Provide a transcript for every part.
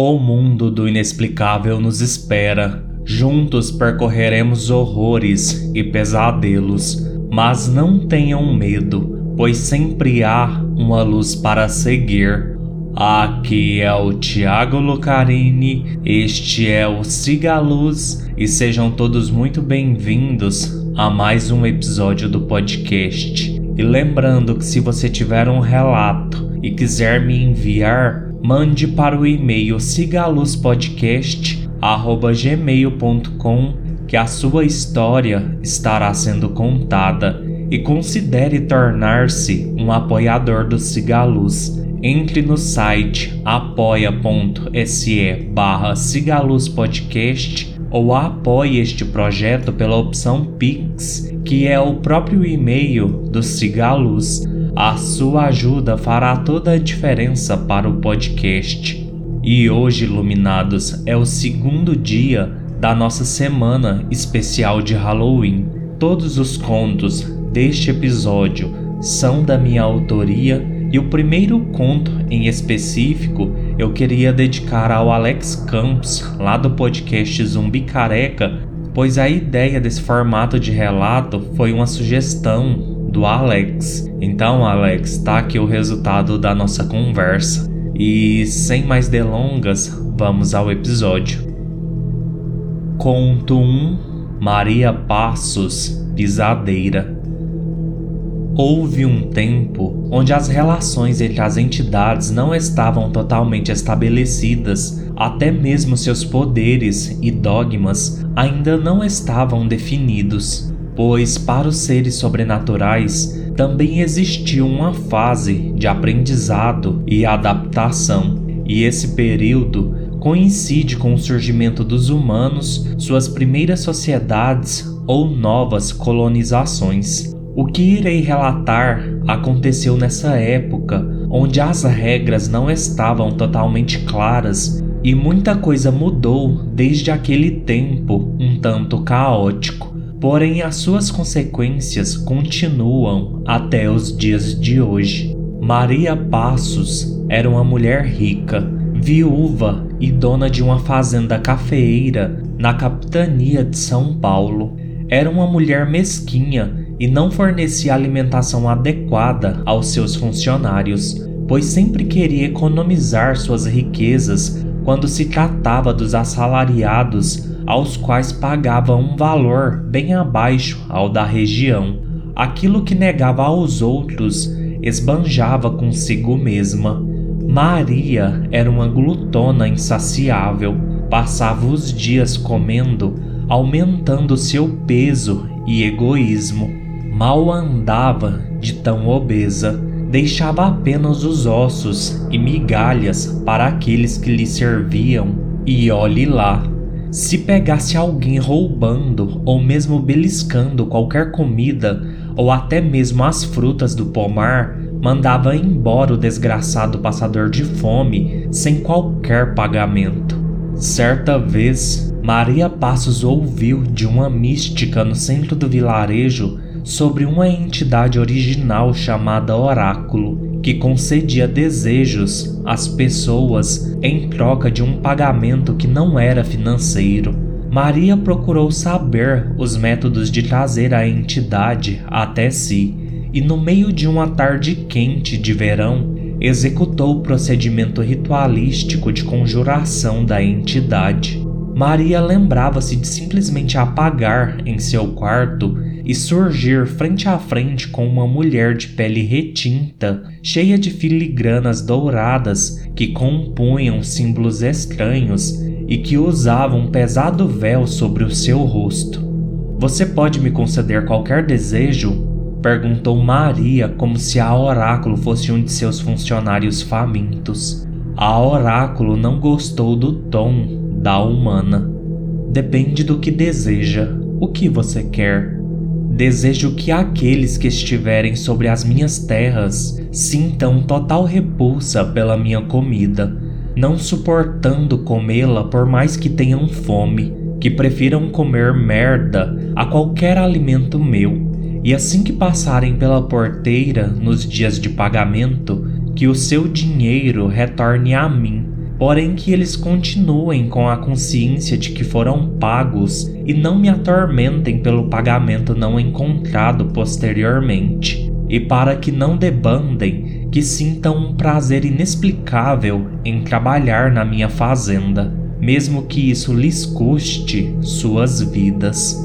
O mundo do inexplicável nos espera. Juntos percorreremos horrores e pesadelos, mas não tenham medo, pois sempre há uma luz para seguir. Aqui é o Tiago Lucarini, este é o Siga Luz e sejam todos muito bem-vindos a mais um episódio do podcast. E lembrando que se você tiver um relato e quiser me enviar, mande para o e-mail sigaluzpodcast@gmail.com que a sua história estará sendo contada e considere tornar-se um apoiador do Cigaluz. Entre no site apoia.se barra Podcast ou apoie este projeto pela opção Pix, que é o próprio e-mail do Cigaluz. A sua ajuda fará toda a diferença para o podcast. E hoje, iluminados, é o segundo dia da nossa semana especial de Halloween. Todos os contos deste episódio são da minha autoria e o primeiro conto em específico eu queria dedicar ao Alex Campos, lá do podcast Zumbi Careca, pois a ideia desse formato de relato foi uma sugestão do Alex. Então, Alex, tá aqui o resultado da nossa conversa. E sem mais delongas, vamos ao episódio. Conto 1 Maria Passos Pisadeira Houve um tempo onde as relações entre as entidades não estavam totalmente estabelecidas, até mesmo seus poderes e dogmas ainda não estavam definidos pois para os seres sobrenaturais também existiu uma fase de aprendizado e adaptação, e esse período coincide com o surgimento dos humanos, suas primeiras sociedades ou novas colonizações. O que irei relatar aconteceu nessa época, onde as regras não estavam totalmente claras e muita coisa mudou desde aquele tempo um tanto caótico porém as suas consequências continuam até os dias de hoje. Maria Passos era uma mulher rica, viúva e dona de uma fazenda cafeeira na capitania de São Paulo. Era uma mulher mesquinha e não fornecia alimentação adequada aos seus funcionários, pois sempre queria economizar suas riquezas quando se tratava dos assalariados aos quais pagava um valor bem abaixo ao da região. Aquilo que negava aos outros esbanjava consigo mesma. Maria era uma glutona insaciável, passava os dias comendo, aumentando seu peso e egoísmo. Mal andava de tão obesa, deixava apenas os ossos e migalhas para aqueles que lhe serviam, e olhe lá, se pegasse alguém roubando ou mesmo beliscando qualquer comida ou até mesmo as frutas do pomar, mandava embora o desgraçado passador de fome sem qualquer pagamento. Certa vez, Maria Passos ouviu de uma mística no centro do vilarejo sobre uma entidade original chamada Oráculo que concedia desejos às pessoas em troca de um pagamento que não era financeiro. Maria procurou saber os métodos de trazer a entidade até si e, no meio de uma tarde quente de verão, executou o procedimento ritualístico de conjuração da entidade. Maria lembrava-se de simplesmente apagar em seu quarto e surgir frente a frente com uma mulher de pele retinta, cheia de filigranas douradas que compunham símbolos estranhos e que usava um pesado véu sobre o seu rosto. Você pode me conceder qualquer desejo? perguntou Maria, como se a oráculo fosse um de seus funcionários famintos. A oráculo não gostou do tom da humana. Depende do que deseja. O que você quer? Desejo que aqueles que estiverem sobre as minhas terras sintam total repulsa pela minha comida, não suportando comê-la por mais que tenham fome, que prefiram comer merda a qualquer alimento meu, e assim que passarem pela porteira nos dias de pagamento, que o seu dinheiro retorne a mim, porém que eles continuem com a consciência de que foram pagos e não me atormentem pelo pagamento não encontrado posteriormente, e para que não debandem, que sintam um prazer inexplicável em trabalhar na minha fazenda, mesmo que isso lhes custe suas vidas.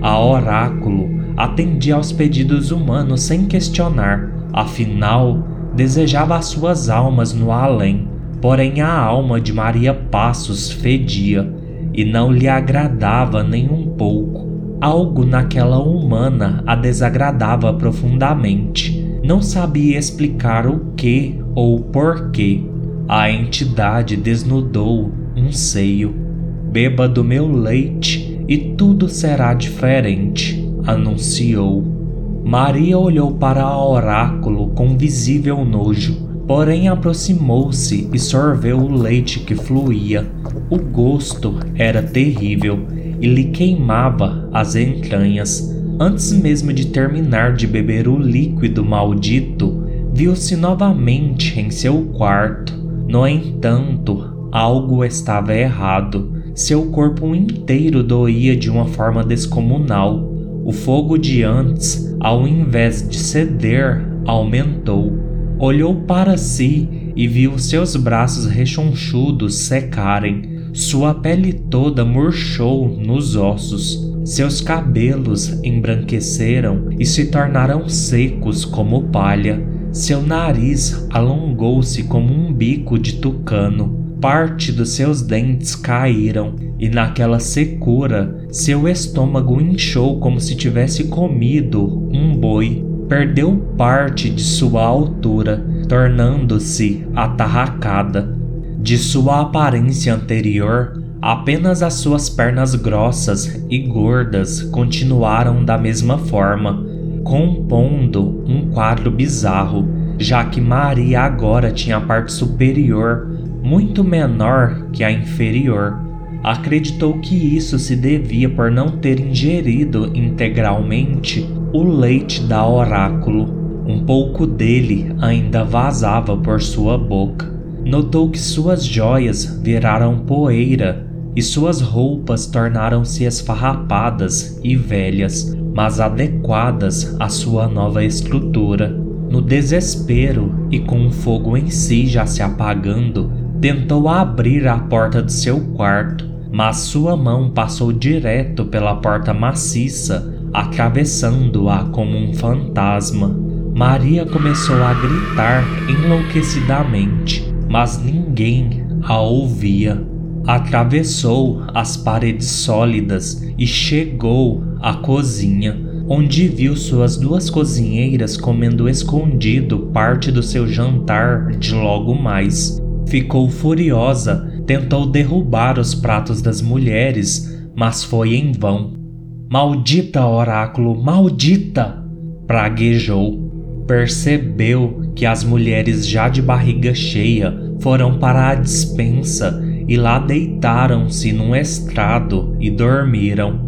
A oráculo atendia aos pedidos humanos sem questionar, afinal, desejava as suas almas no além, porém a alma de Maria Passos fedia e não lhe agradava nem um pouco. Algo naquela humana a desagradava profundamente. Não sabia explicar o que ou porquê. A entidade desnudou um seio. Beba do meu leite e tudo será diferente, anunciou. Maria olhou para o oráculo com visível nojo, porém aproximou-se e sorveu o leite que fluía. O gosto era terrível e lhe queimava as entranhas. Antes mesmo de terminar de beber o líquido maldito, viu-se novamente em seu quarto. No entanto, algo estava errado. Seu corpo inteiro doía de uma forma descomunal. O fogo de antes, ao invés de ceder, aumentou. Olhou para si e viu seus braços rechonchudos secarem. Sua pele toda murchou nos ossos. Seus cabelos embranqueceram e se tornaram secos como palha. Seu nariz alongou-se como um bico de tucano. Parte dos seus dentes caíram, e naquela secura, seu estômago inchou como se tivesse comido um boi. Perdeu parte de sua altura, tornando-se atarracada. De sua aparência anterior, apenas as suas pernas grossas e gordas continuaram da mesma forma, compondo um quadro bizarro, já que Maria agora tinha a parte superior muito menor que a inferior. Acreditou que isso se devia por não ter ingerido integralmente o leite da oráculo. Um pouco dele ainda vazava por sua boca. Notou que suas joias viraram poeira e suas roupas tornaram-se esfarrapadas e velhas, mas adequadas à sua nova estrutura. No desespero e com o fogo em si já se apagando, tentou abrir a porta do seu quarto, mas sua mão passou direto pela porta maciça, atravessando-a como um fantasma. Maria começou a gritar enlouquecidamente mas ninguém a ouvia. Atravessou as paredes sólidas e chegou à cozinha, onde viu suas duas cozinheiras comendo escondido parte do seu jantar de logo mais. Ficou furiosa, tentou derrubar os pratos das mulheres, mas foi em vão. Maldita oráculo, maldita! praguejou percebeu que as mulheres já de barriga cheia foram para a despensa e lá deitaram-se num estrado e dormiram.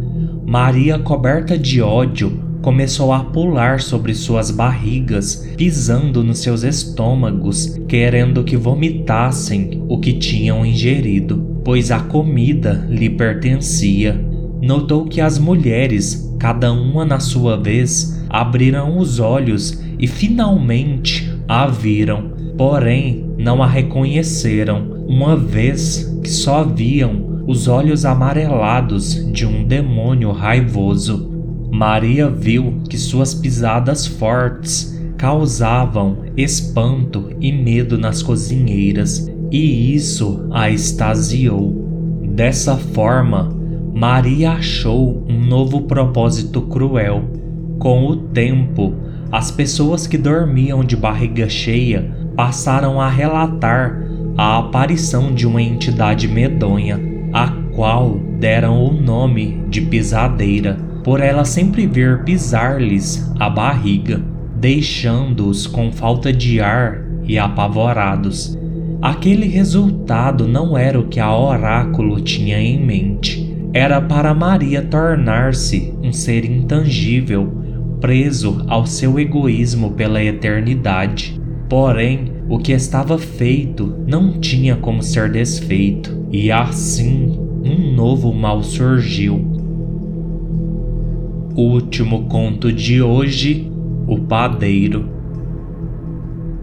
Maria, coberta de ódio, começou a pular sobre suas barrigas, pisando nos seus estômagos, querendo que vomitassem o que tinham ingerido, pois a comida lhe pertencia. Notou que as mulheres, cada uma na sua vez, abriram os olhos e finalmente a viram, porém não a reconheceram, uma vez que só viam os olhos amarelados de um demônio raivoso. Maria viu que suas pisadas fortes causavam espanto e medo nas cozinheiras, e isso a extasiou. Dessa forma, Maria achou um novo propósito cruel. Com o tempo, as pessoas que dormiam de barriga cheia passaram a relatar a aparição de uma entidade medonha, a qual deram o nome de pisadeira, por ela sempre vir pisar-lhes a barriga, deixando-os com falta de ar e apavorados. Aquele resultado não era o que a oráculo tinha em mente. Era para Maria tornar-se um ser intangível preso ao seu egoísmo pela eternidade. Porém, o que estava feito não tinha como ser desfeito, e assim um novo mal surgiu. Último conto de hoje: O Padeiro.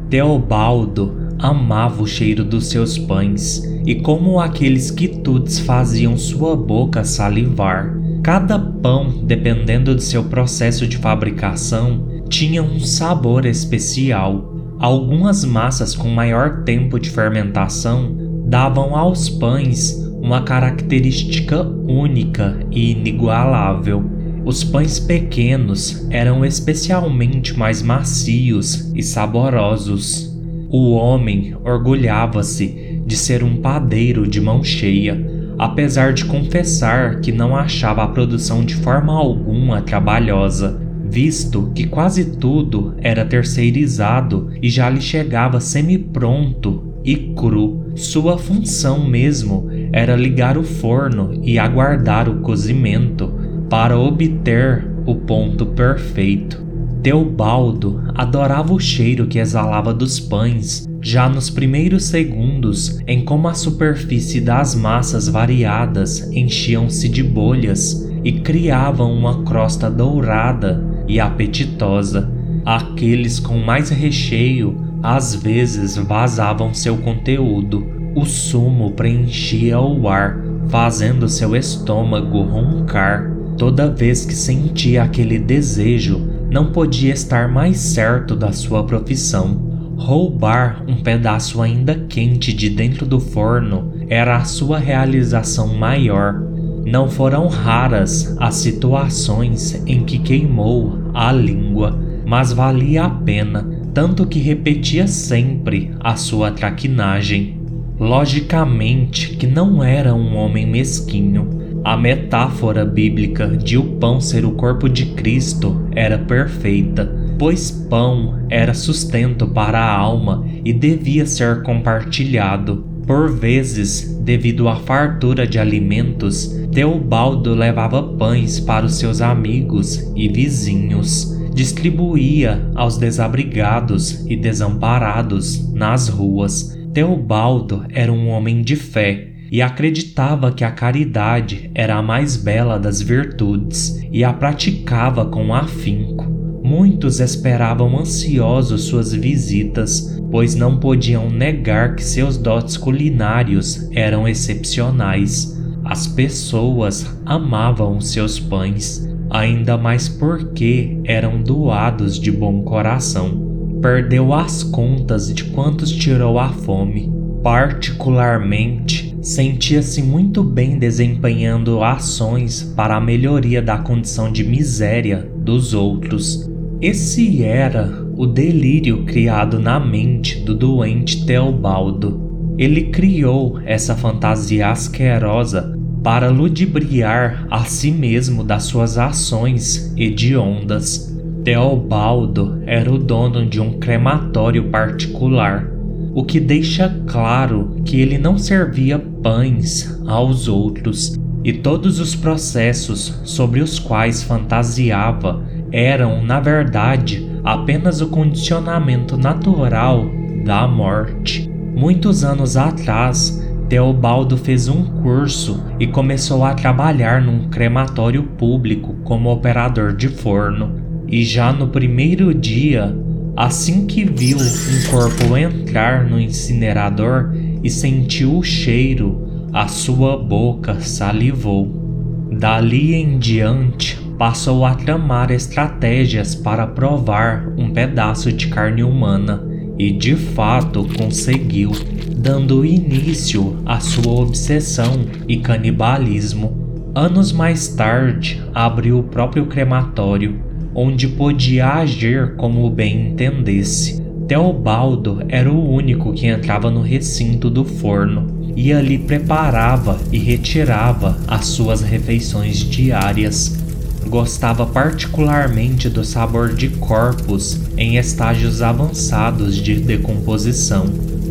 Teobaldo amava o cheiro dos seus pães e como aqueles quitutes faziam sua boca salivar. Cada pão, dependendo de seu processo de fabricação, tinha um sabor especial. Algumas massas com maior tempo de fermentação davam aos pães uma característica única e inigualável. Os pães pequenos eram especialmente mais macios e saborosos. O homem orgulhava-se de ser um padeiro de mão cheia, apesar de confessar que não achava a produção de forma alguma trabalhosa, visto que quase tudo era terceirizado e já lhe chegava semi-pronto e cru. Sua função mesmo era ligar o forno e aguardar o cozimento para obter o ponto perfeito. Teobaldo adorava o cheiro que exalava dos pães, já nos primeiros segundos em como a superfície das massas variadas enchiam-se de bolhas e criavam uma crosta dourada e apetitosa. Aqueles com mais recheio às vezes vazavam seu conteúdo. O sumo preenchia o ar, fazendo seu estômago roncar. Toda vez que sentia aquele desejo, não podia estar mais certo da sua profissão. Roubar um pedaço ainda quente de dentro do forno era a sua realização maior. Não foram raras as situações em que queimou a língua, mas valia a pena, tanto que repetia sempre a sua traquinagem. Logicamente que não era um homem mesquinho, a metáfora bíblica de o pão ser o corpo de Cristo era perfeita, pois pão era sustento para a alma e devia ser compartilhado. Por vezes, devido à fartura de alimentos, Teobaldo levava pães para os seus amigos e vizinhos, distribuía aos desabrigados e desamparados nas ruas. Teobaldo era um homem de fé e acreditava que a caridade era a mais bela das virtudes e a praticava com afinco. Muitos esperavam ansiosos suas visitas, pois não podiam negar que seus dotes culinários eram excepcionais. As pessoas amavam seus pães, ainda mais porque eram doados de bom coração. Perdeu as contas de quantos tirou a fome, particularmente sentia-se muito bem desempenhando ações para a melhoria da condição de miséria dos outros. Esse era o delírio criado na mente do doente Teobaldo. Ele criou essa fantasia asquerosa para ludibriar a si mesmo das suas ações hediondas. Teobaldo era o dono de um crematório particular o que deixa claro que ele não servia pães aos outros e todos os processos sobre os quais fantasiava eram, na verdade, apenas o condicionamento natural da morte. Muitos anos atrás, Teobaldo fez um curso e começou a trabalhar num crematório público como operador de forno. E já no primeiro dia, Assim que viu um corpo entrar no incinerador e sentiu o cheiro, a sua boca salivou. Dali em diante, passou a tramar estratégias para provar um pedaço de carne humana e de fato conseguiu, dando início à sua obsessão e canibalismo. Anos mais tarde, abriu o próprio crematório onde podia agir como bem entendesse. Teobaldo era o único que entrava no recinto do forno e ali preparava e retirava as suas refeições diárias. Gostava particularmente do sabor de corpos em estágios avançados de decomposição,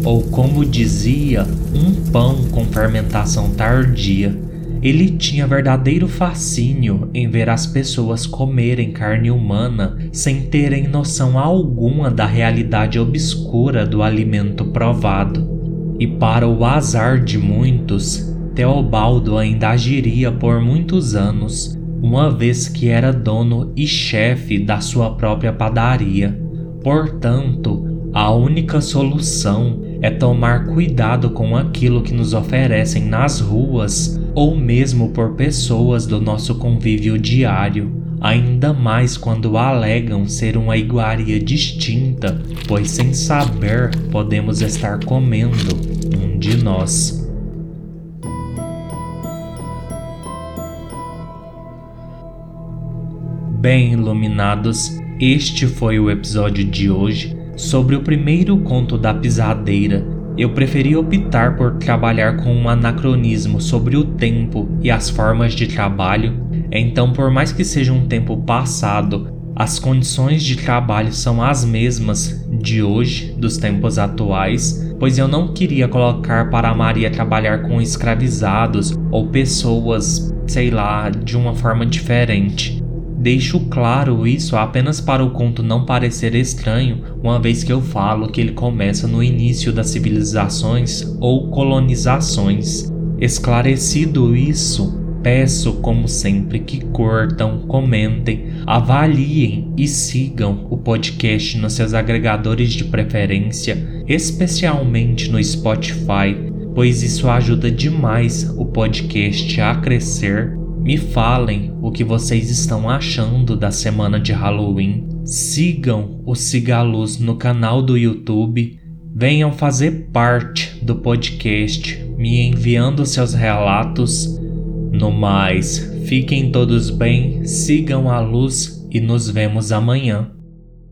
ou como dizia, um pão com fermentação tardia ele tinha verdadeiro fascínio em ver as pessoas comerem carne humana sem terem noção alguma da realidade obscura do alimento provado. E para o azar de muitos, Teobaldo ainda agiria por muitos anos, uma vez que era dono e chefe da sua própria padaria. Portanto, a única solução é tomar cuidado com aquilo que nos oferecem nas ruas ou mesmo por pessoas do nosso convívio diário, ainda mais quando alegam ser uma iguaria distinta, pois sem saber podemos estar comendo um de nós. Bem iluminados, este foi o episódio de hoje sobre o primeiro conto da pisadeira. Eu preferi optar por trabalhar com um anacronismo sobre o tempo e as formas de trabalho. Então, por mais que seja um tempo passado, as condições de trabalho são as mesmas de hoje, dos tempos atuais, pois eu não queria colocar para a Maria trabalhar com escravizados ou pessoas, sei lá, de uma forma diferente. Deixo claro isso apenas para o conto não parecer estranho, uma vez que eu falo que ele começa no início das civilizações ou colonizações. Esclarecido isso, peço, como sempre, que curtam, comentem, avaliem e sigam o podcast nos seus agregadores de preferência, especialmente no Spotify, pois isso ajuda demais o podcast a crescer me falem o que vocês estão achando da semana de Halloween. Sigam o Cigaluz no canal do YouTube. Venham fazer parte do podcast, me enviando seus relatos. No mais, fiquem todos bem, sigam a luz e nos vemos amanhã.